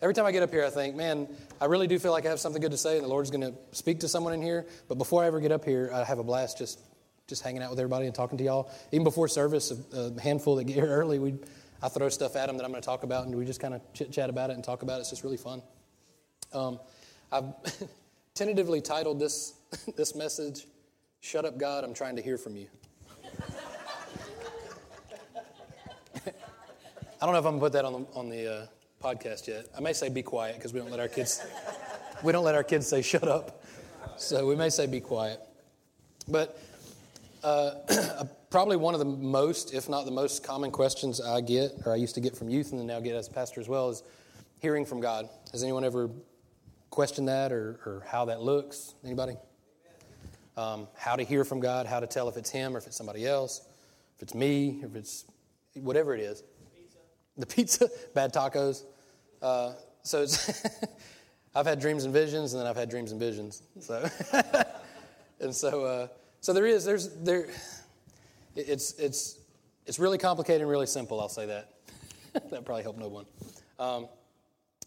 every time I get up here, I think, man, I really do feel like I have something good to say, and the Lord's going to speak to someone in here. But before I ever get up here, I have a blast just just hanging out with everybody and talking to y'all. Even before service, a, a handful that get here early, we I throw stuff at them that I'm going to talk about, and we just kind of chit chat about it and talk about it. It's just really fun. Um, I've tentatively titled this this message, "Shut Up, God, I'm Trying to Hear from You." I don't know if I'm going to put that on the, on the uh, podcast yet. I may say "Be quiet" because we don't let our kids we don't let our kids say "Shut up," so we may say "Be quiet." But uh, probably one of the most, if not the most common questions I get, or I used to get from youth and then now get as a pastor as well, is hearing from God. Has anyone ever questioned that or, or how that looks? Anybody? Um, how to hear from God, how to tell if it's Him or if it's somebody else, if it's me, if it's whatever it is. Pizza. The pizza, bad tacos. Uh, so I've had dreams and visions, and then I've had dreams and visions. So, and so, uh, so there is, there's, there, it's, it's, it's really complicated and really simple, I'll say that. that probably helped no one. Um,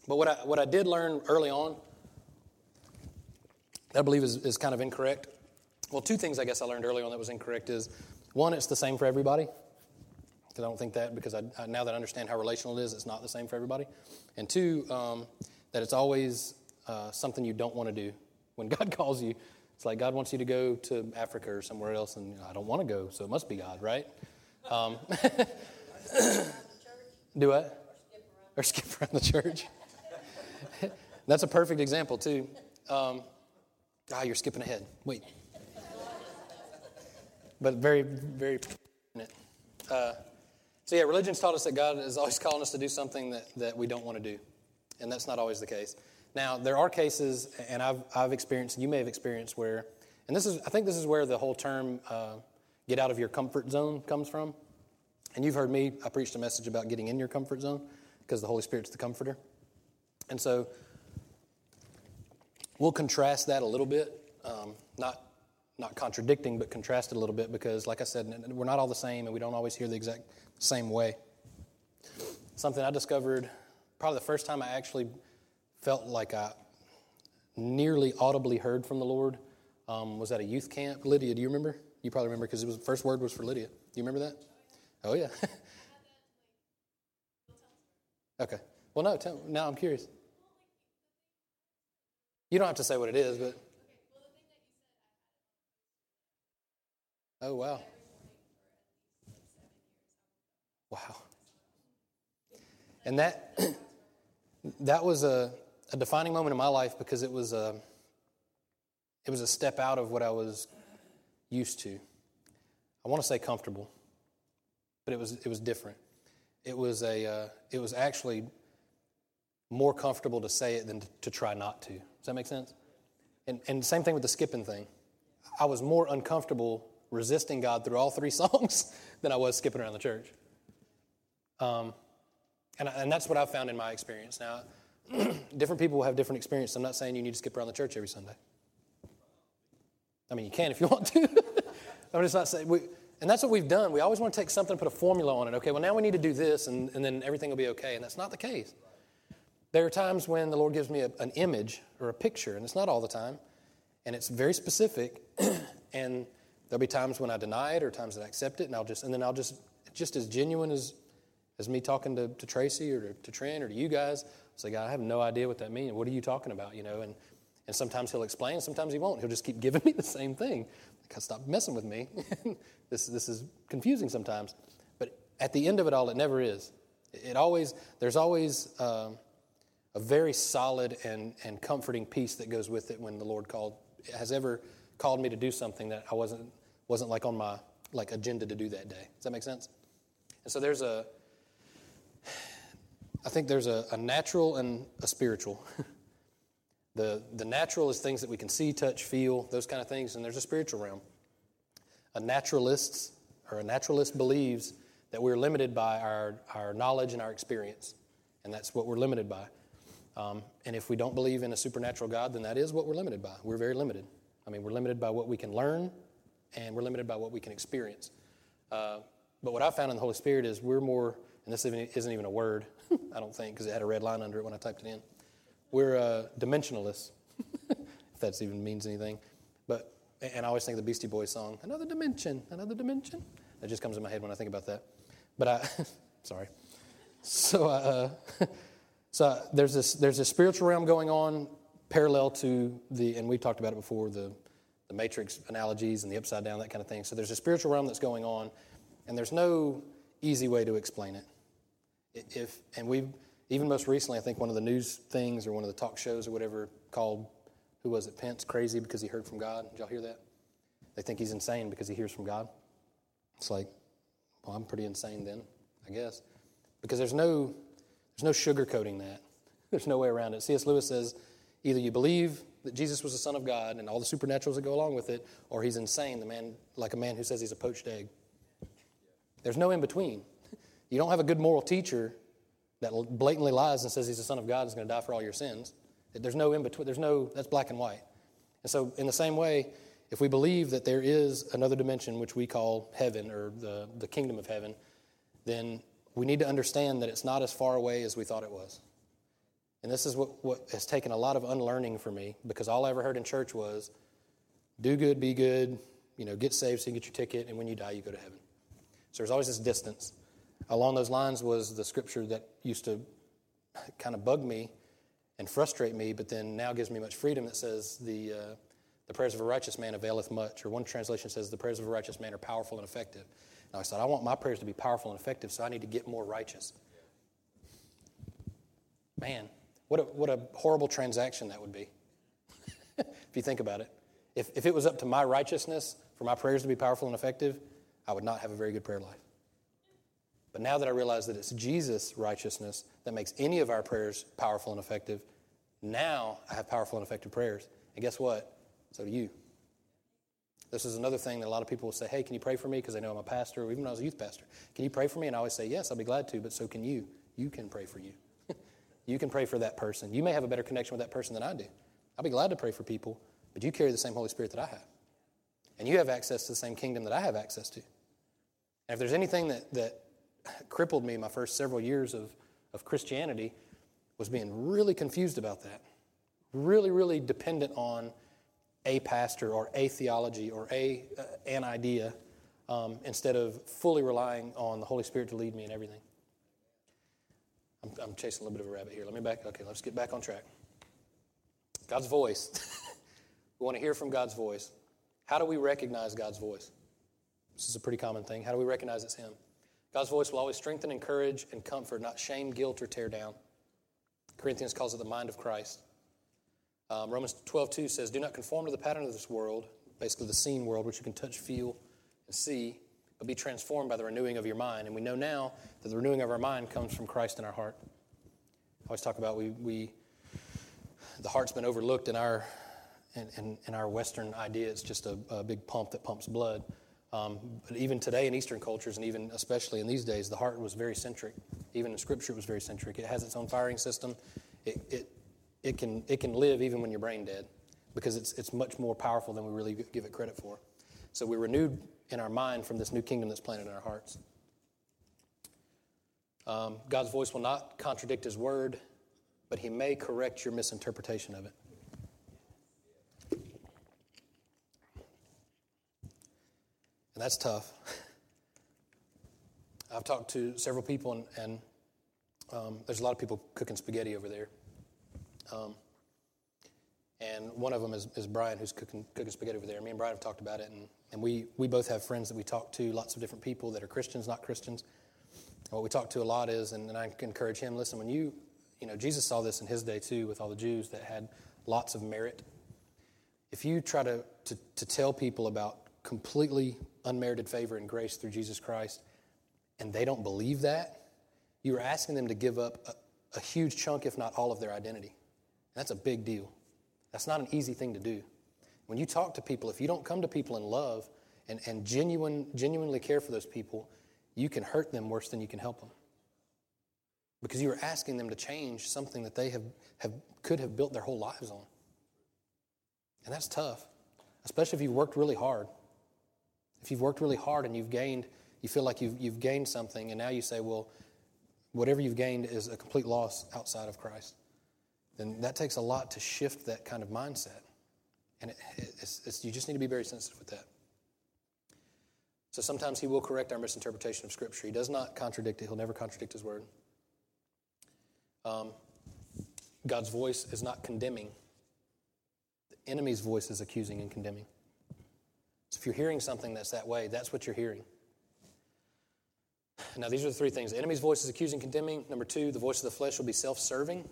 but what I, what I did learn early on, that I believe is, is kind of incorrect. Well, two things I guess I learned early on that was incorrect is one, it's the same for everybody. Because I don't think that, because I, I, now that I understand how relational it is, it's not the same for everybody. And two, um, that it's always uh, something you don't want to do. When God calls you, it's like God wants you to go to Africa or somewhere else, and you know, I don't want to go, so it must be God, right? Um, do what? Or skip around the church. That's a perfect example, too. Um, ah, you're skipping ahead. Wait. But very, very. Uh, so, yeah, religion's taught us that God is always calling us to do something that, that we don't want to do. And that's not always the case. Now, there are cases, and I've, I've experienced, you may have experienced, where, and this is, I think this is where the whole term uh, get out of your comfort zone comes from. And you've heard me, I preached a message about getting in your comfort zone because the Holy Spirit's the comforter. And so we'll contrast that a little bit, um, not, not contradicting, but contrast it a little bit because, like I said, we're not all the same and we don't always hear the exact same way. Something I discovered probably the first time I actually felt like I nearly audibly heard from the Lord um, was at a youth camp. Lydia, do you remember? You probably remember because it was the first word was for Lydia. Do you remember that? Oh yeah. okay. Well, no. Tell, now I'm curious. You don't have to say what it is, but. Oh wow. Wow. And that that was a a defining moment in my life because it was a, it was a step out of what I was used to. I want to say comfortable, but it was, it was different. It was, a, uh, it was actually more comfortable to say it than to, to try not to. Does that make sense? And, and same thing with the skipping thing. I was more uncomfortable resisting God through all three songs than I was skipping around the church. Um, and, and that's what I've found in my experience. Now, different people will have different experiences. I'm not saying you need to skip around the church every Sunday. I mean, you can if you want to. I'm just not saying. We, and that's what we've done. We always want to take something and put a formula on it. Okay, well, now we need to do this, and, and then everything will be okay. And that's not the case. There are times when the Lord gives me a, an image or a picture, and it's not all the time, and it's very specific. and there'll be times when I deny it or times that I accept it, and I'll just, and then I'll just, just as genuine as, as me talking to, to Tracy or to, to Trent or to you guys, it's like, I have no idea what that means. What are you talking about? You know, and, and sometimes he'll explain, sometimes he won't. He'll just keep giving me the same thing. Like, stop messing with me. this, this is confusing sometimes. But at the end of it all, it never is. It always, there's always um, a very solid and, and comforting peace that goes with it when the Lord called, has ever called me to do something that I wasn't, wasn't like on my like agenda to do that day. Does that make sense? And so there's a, I think there's a, a natural and a spiritual. the, the natural is things that we can see, touch, feel, those kind of things, and there's a spiritual realm. A naturalist or a naturalist believes that we're limited by our, our knowledge and our experience, and that's what we're limited by. Um, and if we don't believe in a supernatural God, then that is what we're limited by. We're very limited. I mean, we're limited by what we can learn, and we're limited by what we can experience. Uh, but what I found in the Holy Spirit is we're more, and this isn't even a word, I don't think, because it had a red line under it when I typed it in. We're uh, dimensionalists, if that even means anything. But and I always think of the Beastie Boys song, "Another Dimension, Another Dimension." That just comes in my head when I think about that. But I, sorry. So, uh, so there's this there's a spiritual realm going on parallel to the, and we've talked about it before, the the matrix analogies and the upside down, that kind of thing. So there's a spiritual realm that's going on, and there's no easy way to explain it. If and we've even most recently, I think one of the news things or one of the talk shows or whatever called who was it Pence crazy because he heard from God. Did y'all hear that? They think he's insane because he hears from God. It's like, well, I'm pretty insane then, I guess, because there's no there's no sugarcoating that. There's no way around it. C.S. Lewis says either you believe that Jesus was the Son of God and all the supernaturals that go along with it, or he's insane, the man like a man who says he's a poached egg. There's no in between. You don't have a good moral teacher that blatantly lies and says he's the Son of God and is going to die for all your sins. There's no in between. There's no, that's black and white. And so, in the same way, if we believe that there is another dimension which we call heaven or the, the kingdom of heaven, then we need to understand that it's not as far away as we thought it was. And this is what, what has taken a lot of unlearning for me because all I ever heard in church was do good, be good, you know, get saved so you get your ticket, and when you die, you go to heaven. So there's always this distance. Along those lines was the scripture that used to kind of bug me and frustrate me, but then now gives me much freedom that says the, uh, the prayers of a righteous man availeth much. Or one translation says the prayers of a righteous man are powerful and effective. And I said, I want my prayers to be powerful and effective, so I need to get more righteous. Man, what a, what a horrible transaction that would be, if you think about it. If, if it was up to my righteousness for my prayers to be powerful and effective, I would not have a very good prayer life. But now that I realize that it's Jesus' righteousness that makes any of our prayers powerful and effective, now I have powerful and effective prayers. And guess what? So do you. This is another thing that a lot of people will say, hey, can you pray for me? Because they know I'm a pastor, or even when I was a youth pastor. Can you pray for me? And I always say, yes, I'll be glad to, but so can you. You can pray for you. you can pray for that person. You may have a better connection with that person than I do. I'll be glad to pray for people, but you carry the same Holy Spirit that I have. And you have access to the same kingdom that I have access to. And if there's anything that, that crippled me my first several years of, of Christianity was being really confused about that. Really, really dependent on a pastor or a theology or a, uh, an idea um, instead of fully relying on the Holy Spirit to lead me in everything. I'm, I'm chasing a little bit of a rabbit here. Let me back. Okay, let's get back on track. God's voice. we want to hear from God's voice. How do we recognize God's voice? This is a pretty common thing. How do we recognize it's Him? God's voice will always strengthen, encourage, and comfort, not shame, guilt, or tear down. Corinthians calls it the mind of Christ. Um, Romans 12, 2 says, Do not conform to the pattern of this world, basically the seen world, which you can touch, feel, and see, but be transformed by the renewing of your mind. And we know now that the renewing of our mind comes from Christ in our heart. I always talk about we, we the heart's been overlooked in our in, in, in our Western idea. It's just a, a big pump that pumps blood. Um, but even today in Eastern cultures, and even especially in these days, the heart was very centric. Even in Scripture, it was very centric. It has its own firing system. It, it, it, can, it can live even when you're brain dead because it's, it's much more powerful than we really give it credit for. So we're renewed in our mind from this new kingdom that's planted in our hearts. Um, God's voice will not contradict His word, but He may correct your misinterpretation of it. That's tough. I've talked to several people, and, and um, there's a lot of people cooking spaghetti over there. Um, and one of them is, is Brian, who's cooking, cooking spaghetti over there. Me and Brian have talked about it, and, and we, we both have friends that we talk to, lots of different people that are Christians, not Christians. And what we talk to a lot is, and, and I encourage him, listen, when you, you know, Jesus saw this in his day too with all the Jews that had lots of merit. If you try to, to, to tell people about completely unmerited favor and grace through Jesus Christ, and they don't believe that, you're asking them to give up a, a huge chunk, if not all, of their identity. That's a big deal. That's not an easy thing to do. When you talk to people, if you don't come to people in love and, and genuine, genuinely care for those people, you can hurt them worse than you can help them. Because you are asking them to change something that they have, have, could have built their whole lives on. And that's tough, especially if you've worked really hard. If you've worked really hard and you've gained, you feel like you've, you've gained something, and now you say, well, whatever you've gained is a complete loss outside of Christ, then that takes a lot to shift that kind of mindset. And it, it's, it's, you just need to be very sensitive with that. So sometimes he will correct our misinterpretation of Scripture. He does not contradict it, he'll never contradict his word. Um, God's voice is not condemning, the enemy's voice is accusing and condemning. So if you're hearing something that's that way, that's what you're hearing. Now, these are the three things. The enemy's voice is accusing, condemning. Number two, the voice of the flesh will be self serving.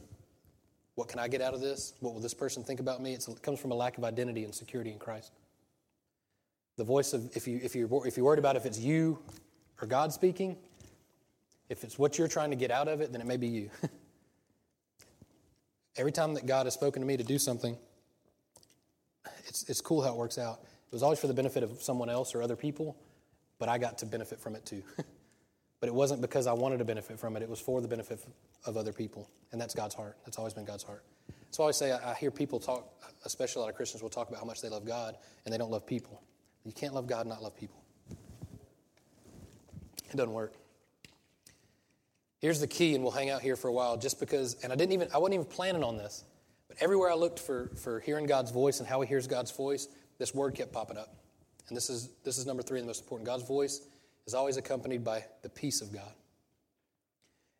What can I get out of this? What will this person think about me? It's, it comes from a lack of identity and security in Christ. The voice of, if, you, if, you're, if you're worried about if it's you or God speaking, if it's what you're trying to get out of it, then it may be you. Every time that God has spoken to me to do something, it's, it's cool how it works out. It was always for the benefit of someone else or other people, but I got to benefit from it too. but it wasn't because I wanted to benefit from it, it was for the benefit of other people. And that's God's heart. That's always been God's heart. So I always say I, hear people talk, especially a lot of Christians will talk about how much they love God and they don't love people. You can't love God and not love people. It doesn't work. Here's the key, and we'll hang out here for a while just because, and I didn't even, I wasn't even planning on this, but everywhere I looked for, for hearing God's voice and how he hears God's voice, this word kept popping up. And this is, this is number three and the most important. God's voice is always accompanied by the peace of God.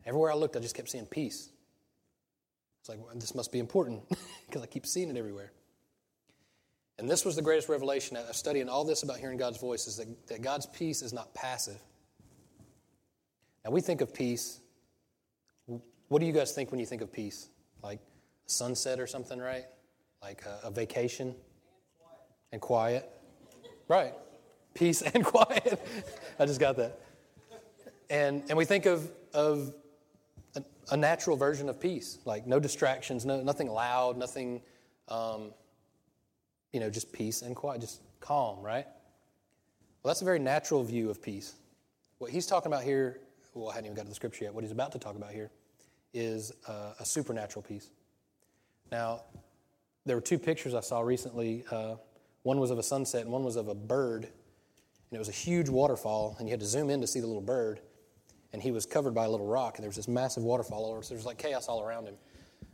Everywhere I looked, I just kept seeing peace. It's like, well, this must be important because I keep seeing it everywhere. And this was the greatest revelation of studying all this about hearing God's voice is that, that God's peace is not passive. Now, we think of peace. What do you guys think when you think of peace? Like a sunset or something, right? Like a, a vacation? And quiet. Right. Peace and quiet. I just got that. And, and we think of, of a, a natural version of peace, like no distractions, no, nothing loud, nothing, um, you know, just peace and quiet, just calm, right? Well, that's a very natural view of peace. What he's talking about here, well, I hadn't even got to the scripture yet. What he's about to talk about here is uh, a supernatural peace. Now, there were two pictures I saw recently. Uh, one was of a sunset, and one was of a bird. And it was a huge waterfall, and you had to zoom in to see the little bird. And he was covered by a little rock, and there was this massive waterfall over. So there was like chaos all around him.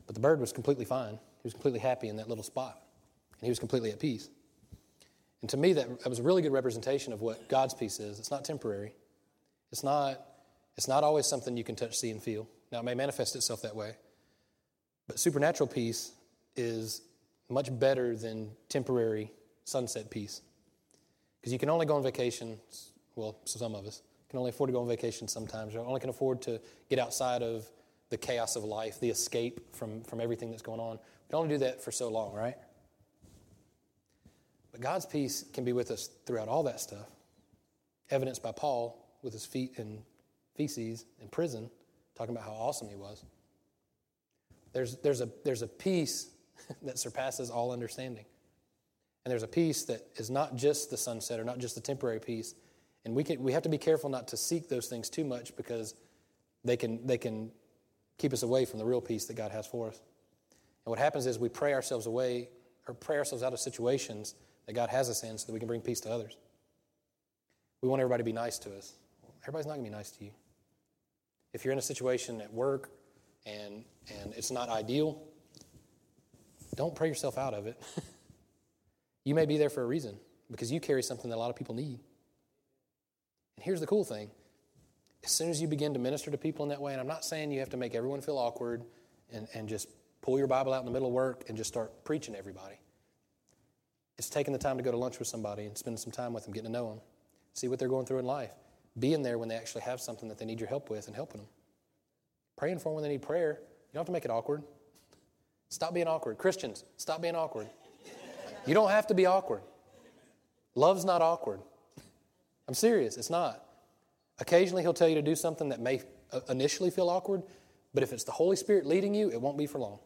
But the bird was completely fine. He was completely happy in that little spot, and he was completely at peace. And to me, that, that was a really good representation of what God's peace is. It's not temporary. It's not, it's not always something you can touch, see, and feel. Now, it may manifest itself that way. But supernatural peace is much better than temporary sunset peace. Because you can only go on vacation, well, some of us can only afford to go on vacation sometimes. You only can afford to get outside of the chaos of life, the escape from, from everything that's going on. We can only do that for so long, right? But God's peace can be with us throughout all that stuff. Evidenced by Paul with his feet in feces in prison, talking about how awesome he was. There's, there's, a, there's a peace that surpasses all understanding. And there's a peace that is not just the sunset or not just the temporary peace. And we, can, we have to be careful not to seek those things too much because they can, they can keep us away from the real peace that God has for us. And what happens is we pray ourselves away or pray ourselves out of situations that God has us in so that we can bring peace to others. We want everybody to be nice to us. Everybody's not going to be nice to you. If you're in a situation at work and, and it's not ideal, don't pray yourself out of it. You may be there for a reason because you carry something that a lot of people need. And here's the cool thing as soon as you begin to minister to people in that way, and I'm not saying you have to make everyone feel awkward and, and just pull your Bible out in the middle of work and just start preaching to everybody. It's taking the time to go to lunch with somebody and spending some time with them, getting to know them, see what they're going through in life, being there when they actually have something that they need your help with and helping them. Praying for them when they need prayer. You don't have to make it awkward. Stop being awkward. Christians, stop being awkward. You don't have to be awkward. Love's not awkward. I'm serious, it's not. Occasionally, He'll tell you to do something that may uh, initially feel awkward, but if it's the Holy Spirit leading you, it won't be for long.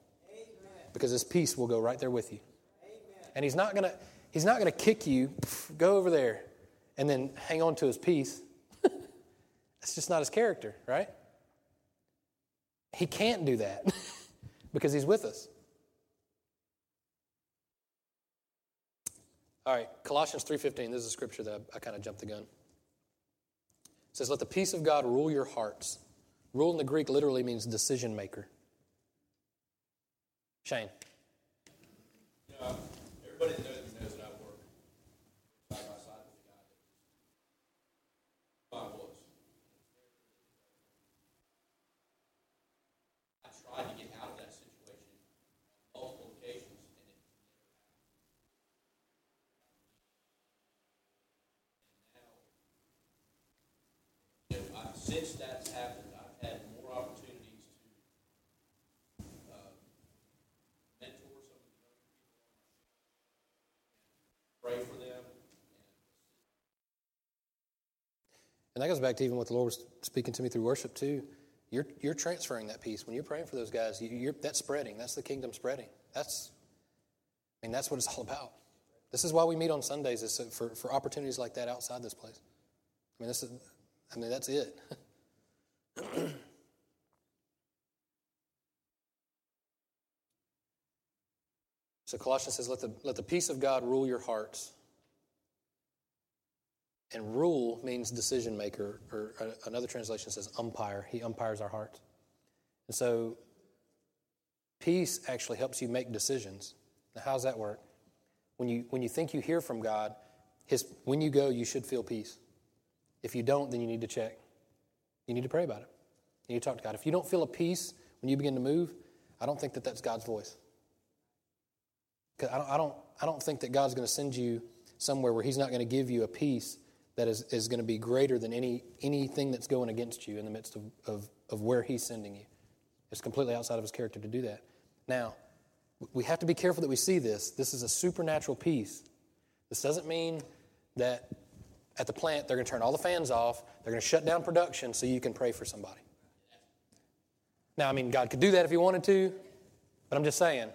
Because His peace will go right there with you. And He's not going to. He's not going to kick you, go over there, and then hang on to his peace. That's just not his character, right? He can't do that because he's with us. All right, Colossians 3.15, this is a scripture that I, I kind of jumped the gun. It says, Let the peace of God rule your hearts, Rule in the Greek literally means decision maker. Shane. Yeah, everybody that knows me knows that I work side by side with the guy that I was. I tried to get out of that situation on multiple occasions, and it never happened. And now, you know, I, since that's happened, I've had more opportunities to uh, mentor some of the younger people on my pray for them. And that goes back to even what the Lord was speaking to me through worship too. You're, you're transferring that peace. When you're praying for those guys, you, you're, that's spreading. That's the kingdom spreading. That's, I mean, that's what it's all about. This is why we meet on Sundays, is for, for opportunities like that outside this place. I mean, this is, I mean, that's it. so Colossians says, let the, let the peace of God rule your hearts. And rule means decision maker, or another translation says umpire. He umpires our hearts. And so, peace actually helps you make decisions. Now, how does that work? When you, when you think you hear from God, his, when you go, you should feel peace. If you don't, then you need to check. You need to pray about it. You need to talk to God. If you don't feel a peace when you begin to move, I don't think that that's God's voice. Because I don't, I, don't, I don't think that God's going to send you somewhere where He's not going to give you a peace that is, is going to be greater than any, anything that's going against you in the midst of, of, of where He's sending you. It's completely outside of His character to do that. Now, we have to be careful that we see this. This is a supernatural peace. This doesn't mean that at the plant they're going to turn all the fans off, they're going to shut down production so you can pray for somebody. Now, I mean, God could do that if He wanted to, but I'm just saying,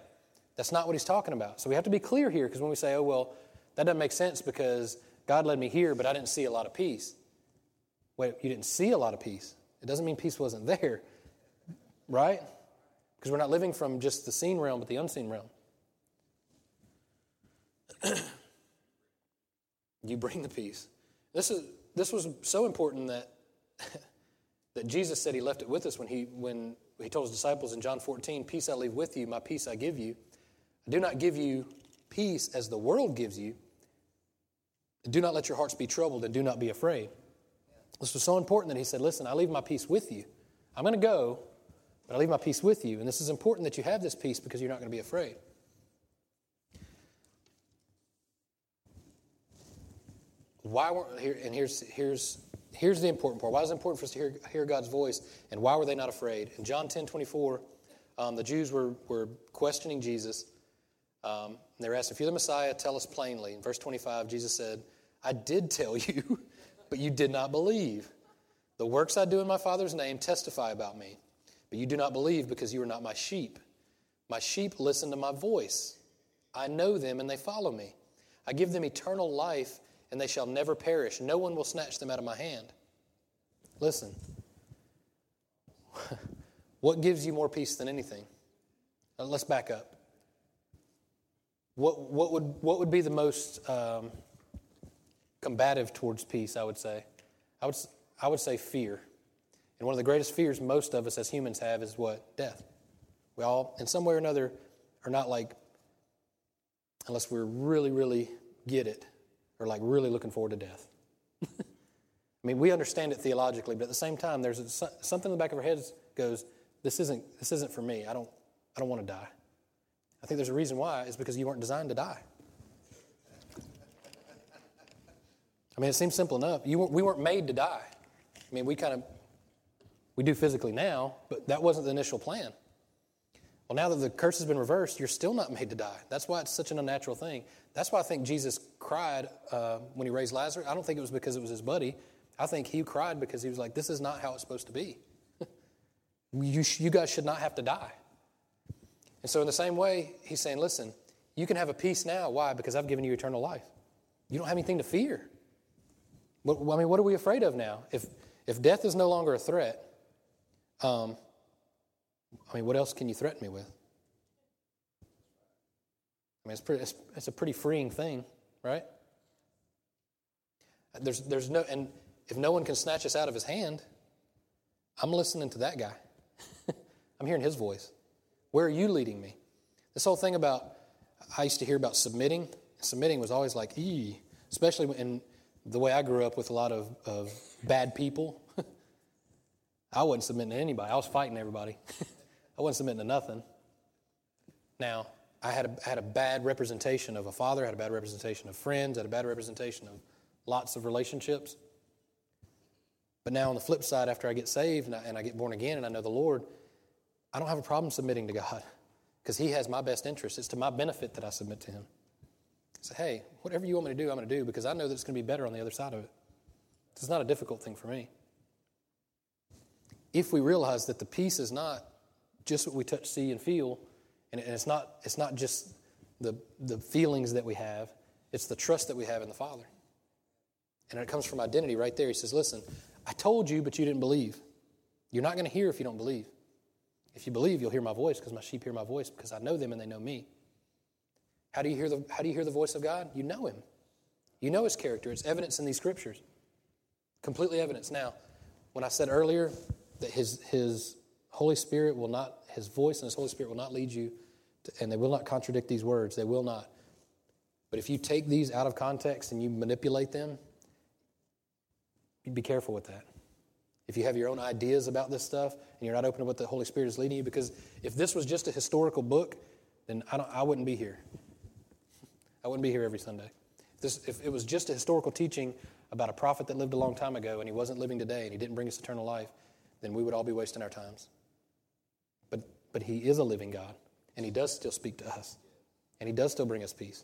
that's not what He's talking about. So we have to be clear here because when we say, oh, well, that doesn't make sense because God led me here, but I didn't see a lot of peace. Wait, you didn't see a lot of peace. It doesn't mean peace wasn't there, right? Because we're not living from just the seen realm, but the unseen realm. you bring the peace. This, is, this was so important that, that Jesus said he left it with us when he, when he told his disciples in John 14, Peace I leave with you, my peace I give you. I do not give you peace as the world gives you. Do not let your hearts be troubled and do not be afraid. This was so important that he said, Listen, I leave my peace with you. I'm going to go, but I leave my peace with you. And this is important that you have this peace because you're not going to be afraid. Why were here? And here's here's here's the important part. Why is it important for us to hear, hear God's voice? And why were they not afraid? In John 10 24, um, the Jews were, were questioning Jesus. Um, they were asking, If you're the Messiah, tell us plainly. In verse 25, Jesus said, I did tell you, but you did not believe. The works I do in my Father's name testify about me, but you do not believe because you are not my sheep. My sheep listen to my voice. I know them and they follow me. I give them eternal life and they shall never perish. No one will snatch them out of my hand. Listen, what gives you more peace than anything? Uh, let's back up. What, what, would, what would be the most um, combative towards peace, I would say? I would, I would say fear. And one of the greatest fears most of us as humans have is what? Death. We all, in some way or another, are not like, unless we really, really get it, or like really looking forward to death. I mean, we understand it theologically, but at the same time, there's a, something in the back of our heads goes, "This isn't this isn't for me. I don't I don't want to die." I think there's a reason why. is because you weren't designed to die. I mean, it seems simple enough. You we weren't made to die. I mean, we kind of we do physically now, but that wasn't the initial plan. Well, now that the curse has been reversed, you're still not made to die. That's why it's such an unnatural thing. That's why I think Jesus cried uh, when he raised Lazarus. I don't think it was because it was his buddy. I think he cried because he was like, this is not how it's supposed to be. you, you guys should not have to die. And so, in the same way, he's saying, listen, you can have a peace now. Why? Because I've given you eternal life. You don't have anything to fear. What, I mean, what are we afraid of now? If, if death is no longer a threat, um, I mean, what else can you threaten me with? I mean, it's, pretty, it's, it's a pretty freeing thing, right? There's, there's no, and if no one can snatch us out of his hand, I'm listening to that guy. I'm hearing his voice. Where are you leading me? This whole thing about, I used to hear about submitting. Submitting was always like, ee, especially in the way I grew up with a lot of, of bad people. I wasn't submitting to anybody. I was fighting everybody. I wasn't submitting to nothing. Now, I had, a, had a bad representation of a father, had a bad representation of friends, had a bad representation of lots of relationships. But now, on the flip side, after I get saved and I, and I get born again and I know the Lord, I don't have a problem submitting to God because He has my best interest. It's to my benefit that I submit to Him. Say, hey, whatever you want me to do, I'm going to do because I know that it's going to be better on the other side of it. It's not a difficult thing for me. If we realize that the peace is not just what we touch, see, and feel, and it's not, it's not just the, the feelings that we have, it's the trust that we have in the Father. And it comes from identity right there. He says, Listen, I told you, but you didn't believe. You're not going to hear if you don't believe. If you believe, you'll hear my voice because my sheep hear my voice because I know them and they know me. How do you hear the, how do you hear the voice of God? You know him. You know his character. It's evidence in these scriptures. Completely evidence. Now, when I said earlier that his, his Holy Spirit will not, his voice and his Holy Spirit will not lead you, to, and they will not contradict these words. They will not. But if you take these out of context and you manipulate them, you'd be careful with that. If you have your own ideas about this stuff and you're not open to what the Holy Spirit is leading you, because if this was just a historical book, then I, I wouldn't be here. I wouldn't be here every Sunday. If, this, if it was just a historical teaching about a prophet that lived a long time ago and he wasn't living today and he didn't bring us eternal life, then we would all be wasting our times. But, but he is a living God, and he does still speak to us, and he does still bring us peace.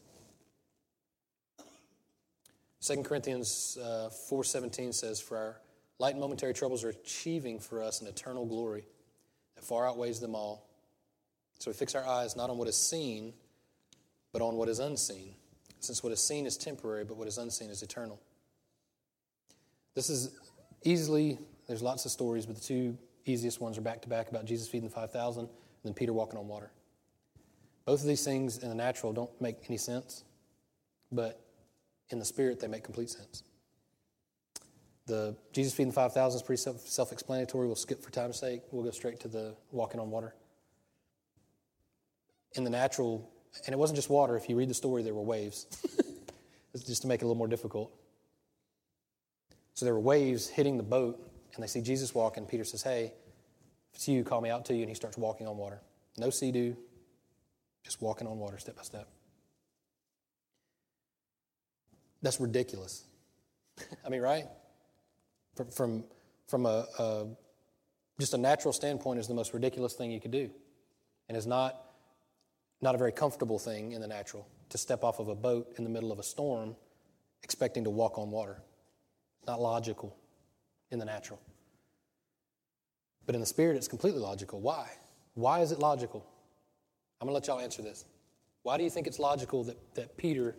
2 Corinthians uh, 4.17 says, For our light and momentary troubles are achieving for us an eternal glory that far outweighs them all. So we fix our eyes not on what is seen, but on what is unseen, since what is seen is temporary, but what is unseen is eternal. This is easily, there's lots of stories, but the two easiest ones are back to back about Jesus feeding the 5,000 and then Peter walking on water. Both of these things in the natural don't make any sense, but in the spirit, they make complete sense. The Jesus feeding the 5,000 is pretty self explanatory. We'll skip for time's sake. We'll go straight to the walking on water. In the natural, and it wasn't just water. If you read the story, there were waves. just to make it a little more difficult. So there were waves hitting the boat, and they see Jesus walking. Peter says, Hey, if it's you, call me out to you. And he starts walking on water. No Sea-Doo, just walking on water step by step. That's ridiculous. I mean, right? From, from, from a, a, just a natural standpoint, is the most ridiculous thing you could do. And is not, not a very comfortable thing in the natural to step off of a boat in the middle of a storm expecting to walk on water. Not logical in the natural. But in the spirit, it's completely logical. Why? Why is it logical? I'm going to let y'all answer this. Why do you think it's logical that, that Peter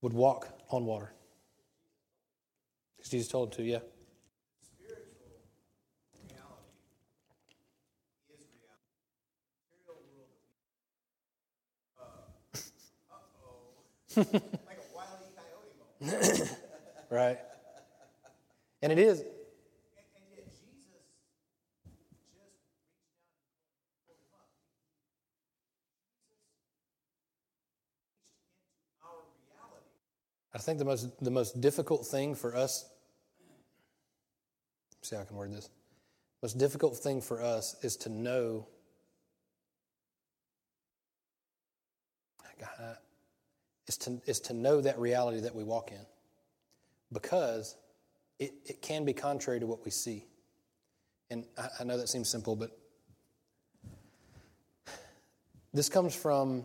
would walk on water? Because Jesus told him to, yeah. like a wily coyote moment. right. And it is. I think the most, the most difficult thing for us, see how I can word this. Most difficult thing for us is to know is to, is to know that reality that we walk in because it, it can be contrary to what we see. And I, I know that seems simple, but this comes from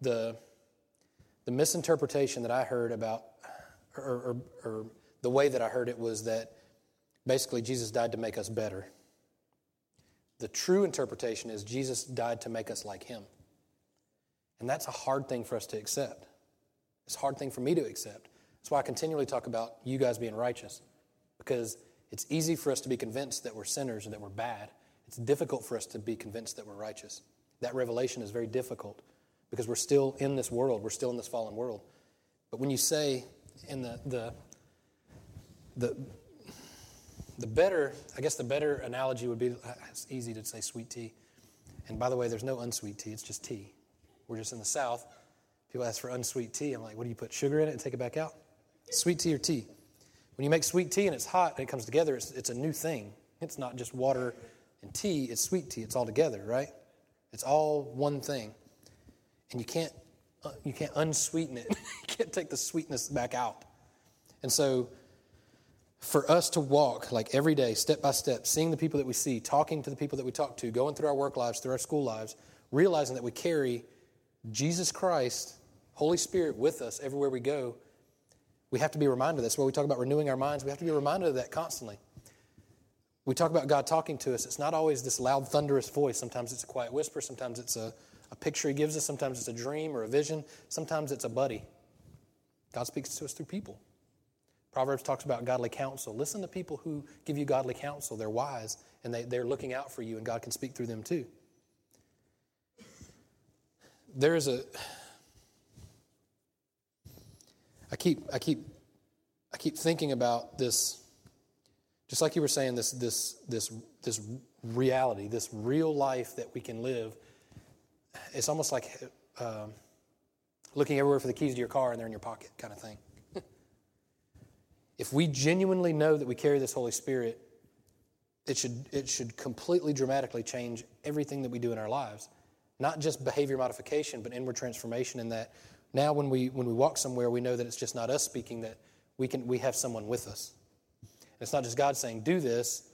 the the misinterpretation that I heard about, or, or, or, the way that I heard it was that basically Jesus died to make us better. The true interpretation is Jesus died to make us like him. And that's a hard thing for us to accept. It's a hard thing for me to accept. That's why I continually talk about you guys being righteous, because it's easy for us to be convinced that we're sinners or that we're bad. It's difficult for us to be convinced that we're righteous. That revelation is very difficult because we're still in this world, we're still in this fallen world. But when you say in the, the, the the better, I guess the better analogy would be it's easy to say sweet tea. And by the way, there's no unsweet tea, it's just tea. We're just in the South. People ask for unsweet tea. I'm like, what do you put sugar in it and take it back out? Sweet tea or tea? When you make sweet tea and it's hot and it comes together, it's, it's a new thing. It's not just water and tea, it's sweet tea. It's all together, right? It's all one thing. And you can't, uh, you can't unsweeten it. you can't take the sweetness back out. And so, for us to walk like every day, step by step, seeing the people that we see, talking to the people that we talk to, going through our work lives, through our school lives, realizing that we carry Jesus Christ, Holy Spirit with us everywhere we go, we have to be reminded of this. When we talk about renewing our minds, we have to be reminded of that constantly. We talk about God talking to us. It's not always this loud, thunderous voice. Sometimes it's a quiet whisper. Sometimes it's a, a picture He gives us. Sometimes it's a dream or a vision. Sometimes it's a buddy. God speaks to us through people. Proverbs talks about godly counsel. Listen to people who give you godly counsel. They're wise and they, they're looking out for you, and God can speak through them too. There is a. I keep, I keep, I keep thinking about this, just like you were saying, this, this, this, this reality, this real life that we can live. It's almost like um, looking everywhere for the keys to your car and they're in your pocket, kind of thing. if we genuinely know that we carry this Holy Spirit, it should, it should completely dramatically change everything that we do in our lives. Not just behavior modification, but inward transformation in that now when we, when we walk somewhere, we know that it's just not us speaking, that we, can, we have someone with us. And it's not just God saying, do this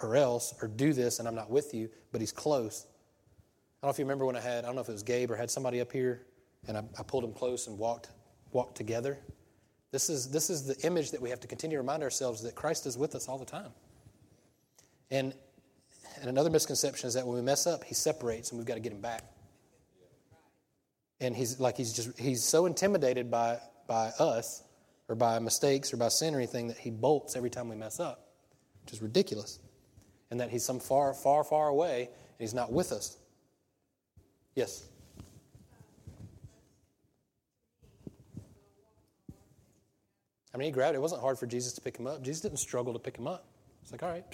or else, or do this and I'm not with you, but He's close. I don't know if you remember when I had, I don't know if it was Gabe or had somebody up here, and I, I pulled him close and walked, walked together. This is, this is the image that we have to continue to remind ourselves that Christ is with us all the time. And, and another misconception is that when we mess up, He separates and we've got to get Him back and he's like he's just he's so intimidated by by us or by mistakes or by sin or anything that he bolts every time we mess up, which is ridiculous. And that he's some far, far, far away and he's not with us. Yes. I mean, he grabbed it. It wasn't hard for Jesus to pick him up. Jesus didn't struggle to pick him up. It's like, all right.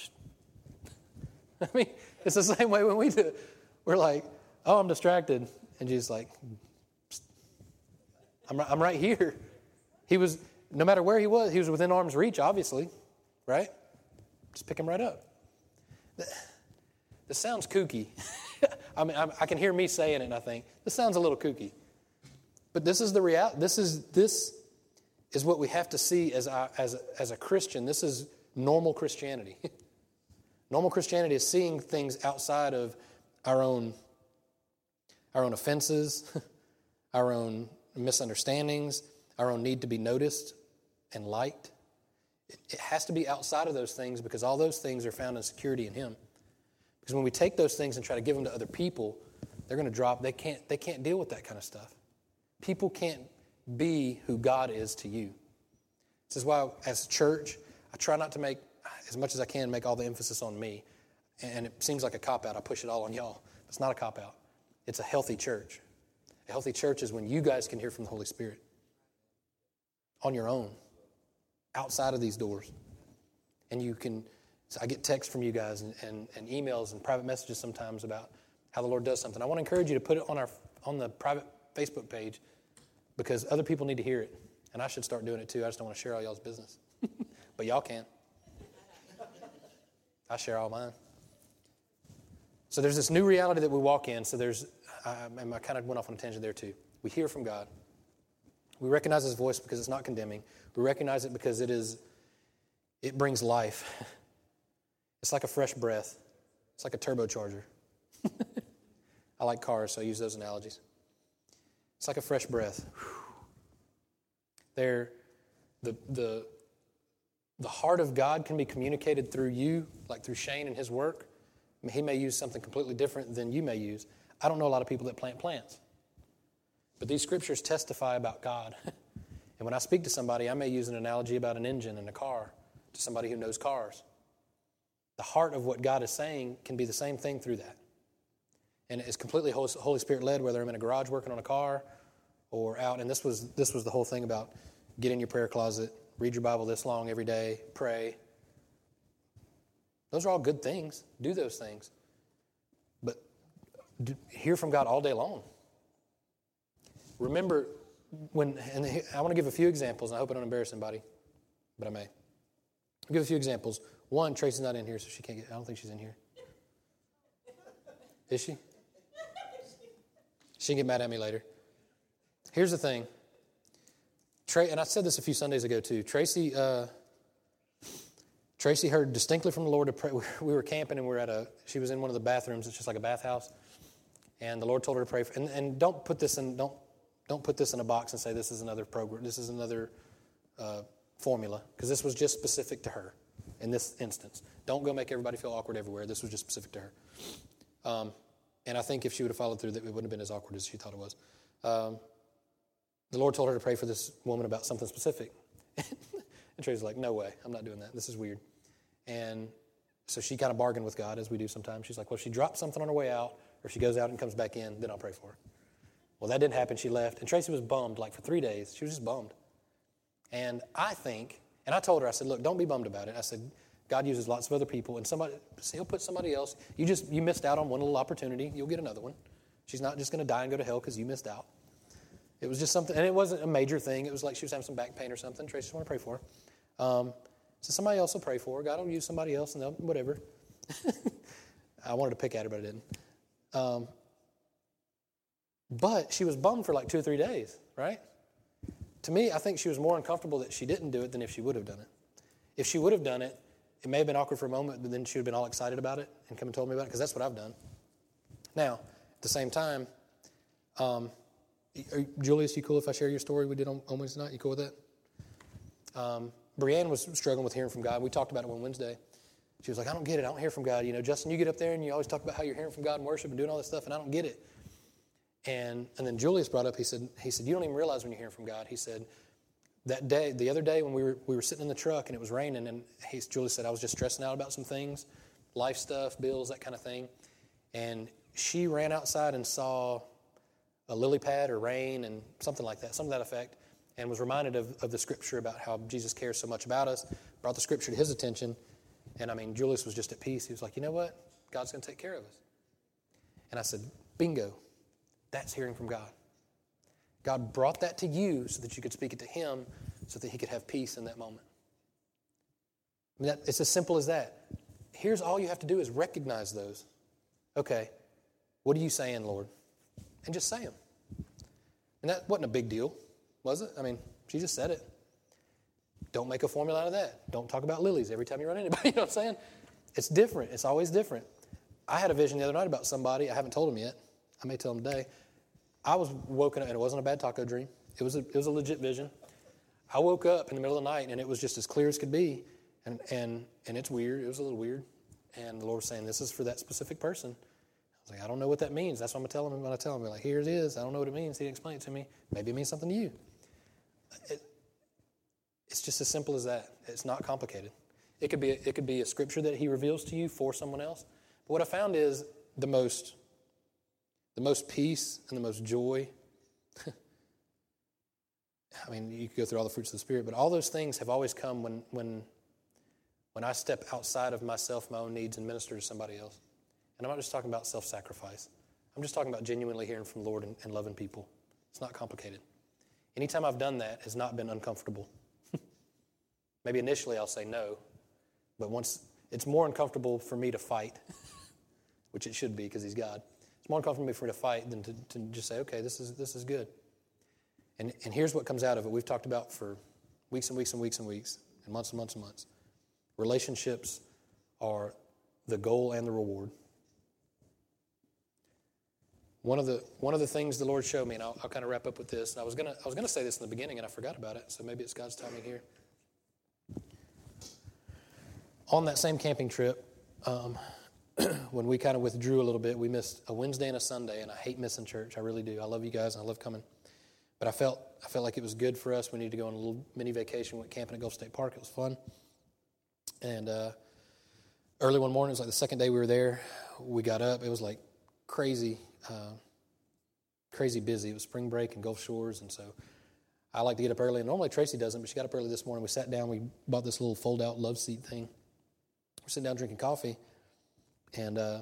I mean, it's the same way when we do it. We're like, oh, I'm distracted. And Jesus like, I'm, I'm right here. He was, no matter where he was, he was within arm's reach, obviously, right? Just pick him right up. This sounds kooky. I mean, I can hear me saying it, and I think this sounds a little kooky. But this is the reality. This is this is what we have to see as a, as a, as a Christian. This is normal Christianity. normal Christianity is seeing things outside of our own our own offenses, our own misunderstandings, our own need to be noticed and liked. It has to be outside of those things because all those things are found in security in Him. Because when we take those things and try to give them to other people, they're going to drop. They can't, they can't deal with that kind of stuff. People can't be who God is to you. This is why, as a church, I try not to make, as much as I can, make all the emphasis on me. And it seems like a cop out. I push it all on y'all. It's not a cop out, it's a healthy church. A healthy church is when you guys can hear from the Holy Spirit on your own, outside of these doors. And you can, so I get texts from you guys and, and, and, emails and private messages sometimes about how the Lord does something. I want to encourage you to put it on, our, on the private Facebook page because other people need to hear it. And I should start doing it too. I just don't want to share all y'all's business. but y'all can. I share all mine. So there's this new reality that we walk in. So there's Um, I, I kind of went off on a tangent there too. We hear from God. We recognize His voice because it's not condemning. We recognize it because it is, it brings life. It's like a fresh breath. It's like a turbocharger. I like cars, so I use those analogies. It's like a fresh breath. There, the, the, the heart of God can be communicated through you, like through Shane and his work. He may use something completely different than you may use. I don't know a lot of people that plant plants. But these scriptures testify about God. and when I speak to somebody, I may use an analogy about an engine and a car to somebody who knows cars. The heart of what God is saying can be the same thing through that. And it's completely Holy Spirit led, whether I'm in a garage working on a car or out. And this was, this was the whole thing about get in your prayer closet, read your Bible this long every day, pray, Those are all good things. Do those things. Hear from God all day long. Remember when, and I want to give a few examples, and I hope I don't embarrass anybody, but I may. I'll give a few examples. One, Tracy's not in here, so she can't get, I don't think she's in here. Is she? She can get mad at me later. Here's the thing. Trey, and I said this a few Sundays ago too. Tracy, uh, Tracy heard distinctly from the Lord to pray. We were camping and we were at a, she was in one of the bathrooms. It's just like a bathhouse. And the Lord told her to pray. For, and, and don't put this in, don't, don't put this in a box and say this is another program, this is another uh, formula, because this was just specific to her in this instance. Don't go make everybody feel awkward everywhere. This was just specific to her. Um, and I think if she would have followed through, that it wouldn't have been as awkward as she thought it was. Um, the Lord told her to pray for this woman about something specific. and Tracy's like, no way, I'm not doing that. This is weird. And so she kind of bargained with God, as we do sometimes. She's like, well, she dropped something on her way out, or she goes out and comes back in, then I'll pray for her. Well, that didn't happen. She left. And Tracy was bummed, like for three days. She was just bummed. And I think, and I told her, I said, look, don't be bummed about it. I said, God uses lots of other people, and somebody, he'll put somebody else. You just, you missed out on one little opportunity. You'll get another one. She's not just going to die and go to hell because you missed out. It was just something, and it wasn't a major thing. It was like she was having some back pain or something. Tracy just want to pray for her. Um, so somebody else will pray for her. God will use somebody else, and they'll, whatever. I wanted to pick at her, but I didn't. Um, but she was bummed for like two or three days, right? To me, I think she was more uncomfortable that she didn't do it than if she would have done it. If she would have done it, it may have been awkward for a moment, but then she would have been all excited about it and come and told me about it, because that's what I've done. Now, at the same time, um, are, Julius, you cool if I share your story we did on, on Wednesday night? You cool with that? Um, Brianne was struggling with hearing from God. We talked about it on Wednesday. She was like, I don't get it. I don't hear from God. You know, Justin, you get up there and you always talk about how you're hearing from God and worship and doing all this stuff, and I don't get it. And, and then Julius brought up, he said, he said, You don't even realize when you're hearing from God. He said, That day, the other day when we were, we were sitting in the truck and it was raining, and he, Julius said, I was just stressing out about some things, life stuff, bills, that kind of thing. And she ran outside and saw a lily pad or rain and something like that, something to that effect, and was reminded of, of the scripture about how Jesus cares so much about us, brought the scripture to his attention. And I mean, Julius was just at peace. He was like, You know what? God's going to take care of us. And I said, Bingo. That's hearing from God. God brought that to you so that you could speak it to Him so that He could have peace in that moment. I mean, that, it's as simple as that. Here's all you have to do is recognize those. Okay, what are you saying, Lord? And just say them. And that wasn't a big deal, was it? I mean, she just said it. Don't make a formula out of that. Don't talk about lilies every time you run into anybody. You know what I'm saying? It's different. It's always different. I had a vision the other night about somebody. I haven't told them yet. I may tell them today. I was woken up, and it wasn't a bad taco dream. It was a, it was a legit vision. I woke up in the middle of the night, and it was just as clear as could be. And, and, and it's weird. It was a little weird. And the Lord was saying, This is for that specific person. I was like, I don't know what that means. That's what I'm going to tell him. When I tell him, like, here it is. I don't know what it means. He explained it to me. Maybe it means something to you. It, it's just as simple as that. It's not complicated. It could, be a, it could be a scripture that he reveals to you for someone else. But what I found is the most the most peace and the most joy. I mean, you could go through all the fruits of the Spirit, but all those things have always come when, when, when I step outside of myself, my own needs, and minister to somebody else. And I'm not just talking about self sacrifice, I'm just talking about genuinely hearing from the Lord and, and loving people. It's not complicated. Anytime I've done that has not been uncomfortable. Maybe initially I'll say no, but once it's more uncomfortable for me to fight, which it should be because He's God. It's more uncomfortable for me to fight than to, to just say, okay, this is, this is good. And, and here's what comes out of it. We've talked about for weeks and weeks and weeks and weeks, and months and months and months. Relationships are the goal and the reward. One of the, one of the things the Lord showed me, and I'll, I'll kind of wrap up with this. I was going to I was gonna say this in the beginning, and I forgot about it, so maybe it's God's timing here. On that same camping trip, um, when we kind of withdrew a little bit, we missed a Wednesday and a Sunday, and I hate missing church. I really do. I love you guys, and I love coming. But I felt I felt like it was good for us. We needed to go on a little mini vacation. We went camping at Gulf State Park. It was fun. And uh, early one morning, it was like the second day we were there. We got up. It was like crazy, uh, crazy busy. It was spring break and Gulf Shores, and so I like to get up early. And normally Tracy doesn't, but she got up early this morning. We sat down. We bought this little fold-out love seat thing we're sitting down drinking coffee, and uh,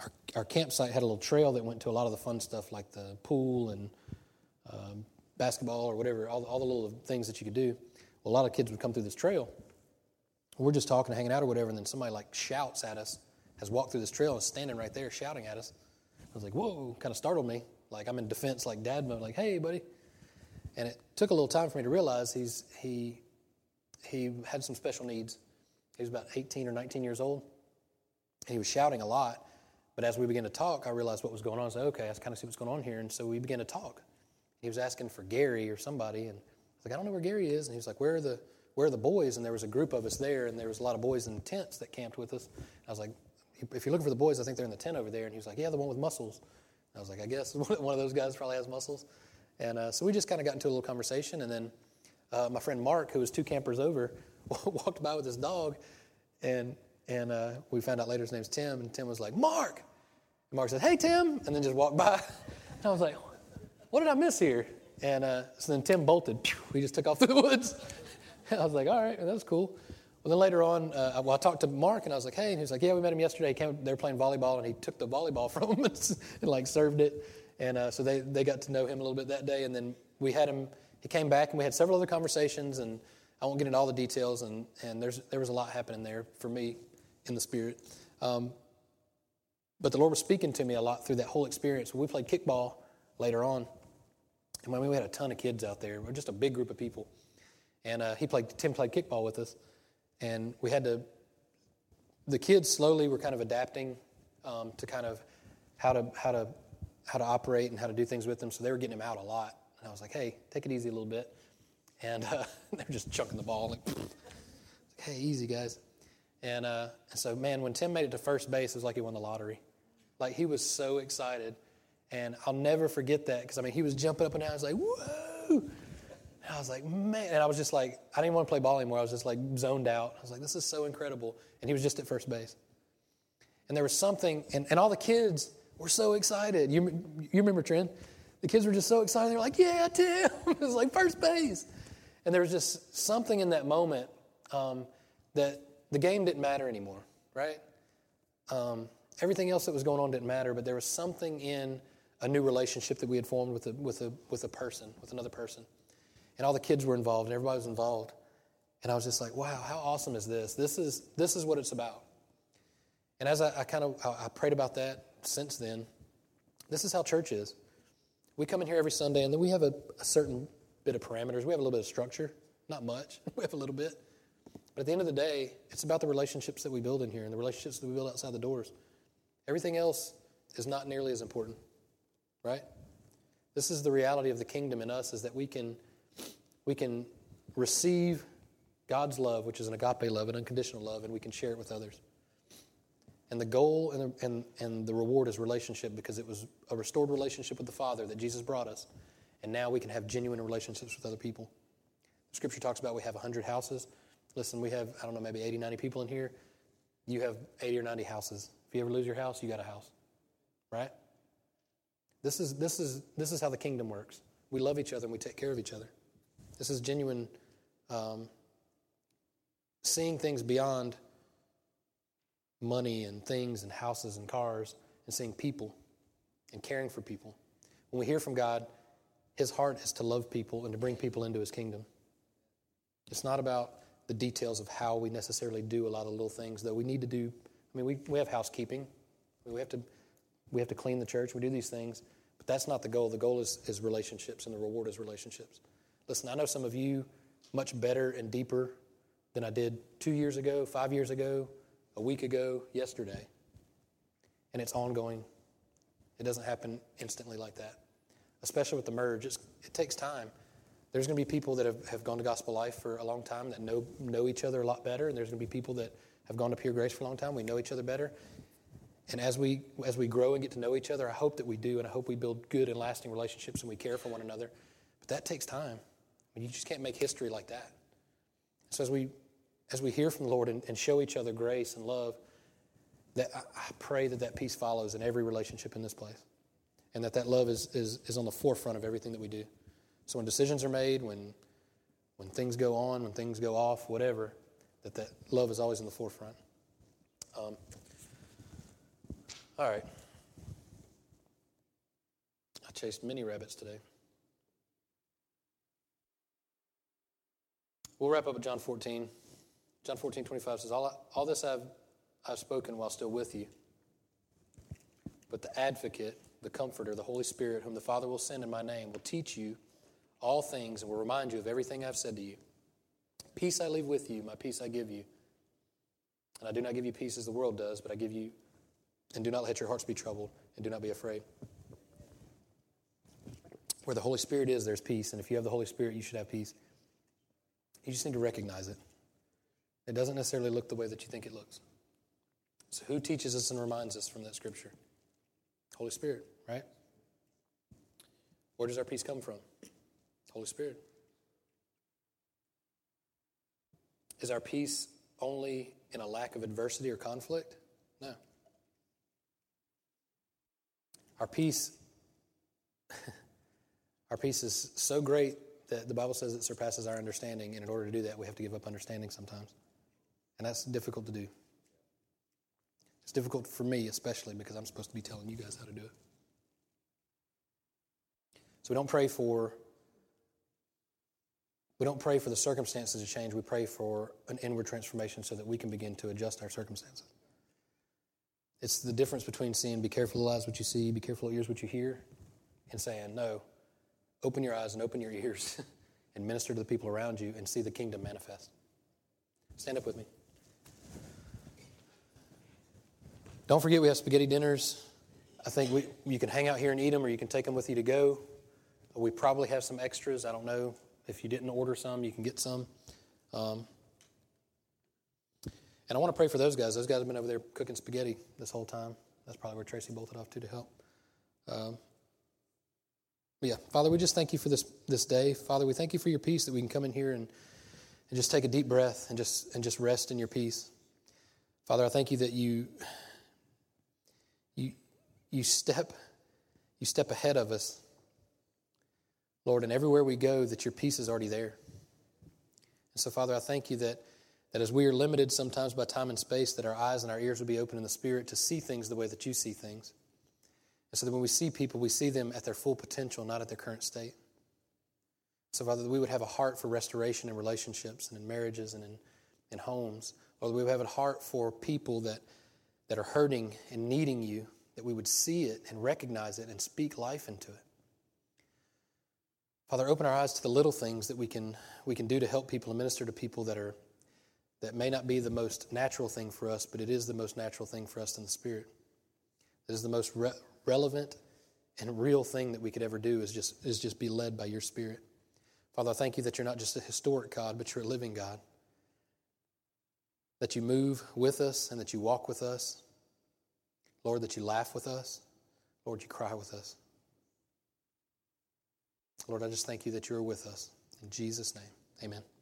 our, our campsite had a little trail that went to a lot of the fun stuff like the pool and um, basketball or whatever, all, all the little things that you could do. Well, a lot of kids would come through this trail. We're just talking, hanging out, or whatever, and then somebody like shouts at us, has walked through this trail and is standing right there shouting at us. I was like, whoa, kind of startled me. Like I'm in defense, like dad mode, like, hey, buddy. And it took a little time for me to realize he's, he, he had some special needs. He was about 18 or 19 years old. And he was shouting a lot. But as we began to talk, I realized what was going on. I was like, okay, I kind of see what's going on here. And so we began to talk. He was asking for Gary or somebody. And I was like, I don't know where Gary is. And he was like, where are the, where are the boys? And there was a group of us there. And there was a lot of boys in tents that camped with us. I was like, if you're looking for the boys, I think they're in the tent over there. And he was like, yeah, the one with muscles. I was like, I guess one of those guys probably has muscles. And uh, so we just kind of got into a little conversation. And then uh, my friend Mark, who was two campers over, walked by with his dog. And, and uh, we found out later his name's Tim. And Tim was like, Mark. And Mark said, Hey, Tim. And then just walked by. And I was like, What did I miss here? And uh, so then Tim bolted. He just took off through the woods. And I was like, All right, that was cool. Well, then later on, uh, well, I talked to Mark and I was like, hey, and he was like, yeah, we met him yesterday. Came, they were playing volleyball and he took the volleyball from him and, and like served it. And uh, so they, they got to know him a little bit that day. And then we had him, he came back and we had several other conversations. And I won't get into all the details. And, and there's, there was a lot happening there for me in the spirit. Um, but the Lord was speaking to me a lot through that whole experience. We played kickball later on. And I mean, we had a ton of kids out there. We are just a big group of people. And uh, he played, Tim played kickball with us. And we had to, the kids slowly were kind of adapting um, to kind of how to, how, to, how to operate and how to do things with them. So they were getting him out a lot. And I was like, hey, take it easy a little bit. And uh, they're just chucking the ball. Like, hey, easy, guys. And, uh, so, man, when Tim made it to first base, it was like he won the lottery. Like, he was so excited. And I'll never forget that because, I mean, he was jumping up and down. I was like, whoa. And I was like, man, and I was just like, I didn't want to play ball anymore. I was just like zoned out. I was like, this is so incredible. And he was just at first base. And there was something, and, and all the kids were so excited. You, you remember Trent? The kids were just so excited. They were like, yeah, Tim. it was like first base. And there was just something in that moment um, that the game didn't matter anymore, right? Um, everything else that was going on didn't matter, but there was something in a new relationship that we had formed with a, with a, with a person, with another person and all the kids were involved and everybody was involved. And I was just like, wow, how awesome is this? This is, this is what it's about. And as I, I kind of I, I prayed about that since then, this is how church is. We come in here every Sunday and then we have a, a certain bit of parameters. We have a little bit of structure, not much. we have a little bit. But at the end of the day, it's about the relationships that we build in here and the relationships that we build outside the doors. Everything else is not nearly as important, right? This is the reality of the kingdom in us is that we can we can receive God's love, which is an agape love, an unconditional love, and we can share it with others. And the goal and the, and, and the reward is relationship because it was a restored relationship with the Father that Jesus brought us. And now we can have genuine relationships with other people. Scripture talks about we have 100 houses. Listen, we have, I don't know, maybe 80, 90 people in here. You have 80 or 90 houses. If you ever lose your house, you got a house. Right? This is, this is, this is how the kingdom works. We love each other and we take care of each other. This is genuine um, seeing things beyond money and things and houses and cars and seeing people and caring for people. When we hear from God, His heart is to love people and to bring people into His kingdom. It's not about the details of how we necessarily do a lot of little things, though we need to do. I mean, we, we have housekeeping. We have to we have to clean the church. We do these things, but that's not the goal. The goal is, is relationships, and the reward is relationships. Listen, I know some of you much better and deeper than I did two years ago, five years ago, a week ago, yesterday. And it's ongoing. It doesn't happen instantly like that, especially with the merge. It's, it takes time. There's going to be people that have, have gone to Gospel Life for a long time that know, know each other a lot better, and there's going to be people that have gone to Pure Grace for a long time. We know each other better. And as we, as we grow and get to know each other, I hope that we do, and I hope we build good and lasting relationships and we care for one another. But that takes time you just can't make history like that. So as we as we hear from the Lord and, and show each other grace and love, that I, I, pray that that peace follows in every relationship in this place, and that that love is, is is on the forefront of everything that we do. So when decisions are made, when when things go on, when things go off, whatever, that that love is always in the forefront. Um, all right. I chased many rabbits today. We'll wrap up at John 14. John 14, 25 says, All, all this I've, I've spoken while still with you. But the advocate, the comforter, the Holy Spirit, whom the Father will send in my name, will teach you all things and will remind you of everything I've said to you. Peace I leave with you, my peace I give you. And I do not give you peace as the world does, but I give you, and do not let your hearts be troubled, and do not be afraid. Where the Holy Spirit is, there's peace. And if you have the Holy Spirit, you should have peace. You just need to recognize it. It doesn't necessarily look the way that you think it looks. So, who teaches us and reminds us from that scripture? Holy Spirit, right? Where does our peace come from? Holy Spirit. Is our peace only in a lack of adversity or conflict? No. Our peace, our peace is so great that the Bible says it surpasses our understanding, and in order to do that, we have to give up understanding sometimes. And that's difficult to do. It's difficult for me, especially because I'm supposed to be telling you guys how to do it. So we don't pray for we don't pray for the circumstances to change. We pray for an inward transformation so that we can begin to adjust our circumstances. It's the difference between saying, be careful of the eyes what you see, be careful of the ears what you hear, and saying, no, open your eyes and open your ears and minister to the people around you and see the kingdom manifest. Stand up with me. Don't forget we have spaghetti dinners. I think we, you can hang out here and eat them, or you can take them with you to go. We probably have some extras. I don't know. If you didn't order some, you can get some. Um, and I want to pray for those guys. Those guys have been over there cooking spaghetti this whole time. That's probably where Tracy bolted off to to help. Um, yeah, Father, we just thank you for this this day. Father, we thank you for your peace that we can come in here and, and just take a deep breath and just and just rest in your peace. Father, I thank you that you you step you step ahead of us Lord, and everywhere we go, that your peace is already there. And so, Father, I thank you that, that as we are limited sometimes by time and space, that our eyes and our ears would be open in the Spirit to see things the way that you see things. And so that when we see people, we see them at their full potential, not at their current state. So, Father, that we would have a heart for restoration in relationships and in marriages and in, in homes. Or that we would have a heart for people that, that are hurting and needing you, that we would see it and recognize it and speak life into it. Father, open our eyes to the little things that we can, we can do to help people and minister to people that are that may not be the most natural thing for us, but it is the most natural thing for us in the Spirit. It is the most re- relevant and real thing that we could ever do is just, is just be led by your Spirit. Father, I thank you that you're not just a historic God, but you're a living God. That you move with us and that you walk with us. Lord, that you laugh with us. Lord, you cry with us. Lord, I just thank you that you're with us. In Jesus' name, amen.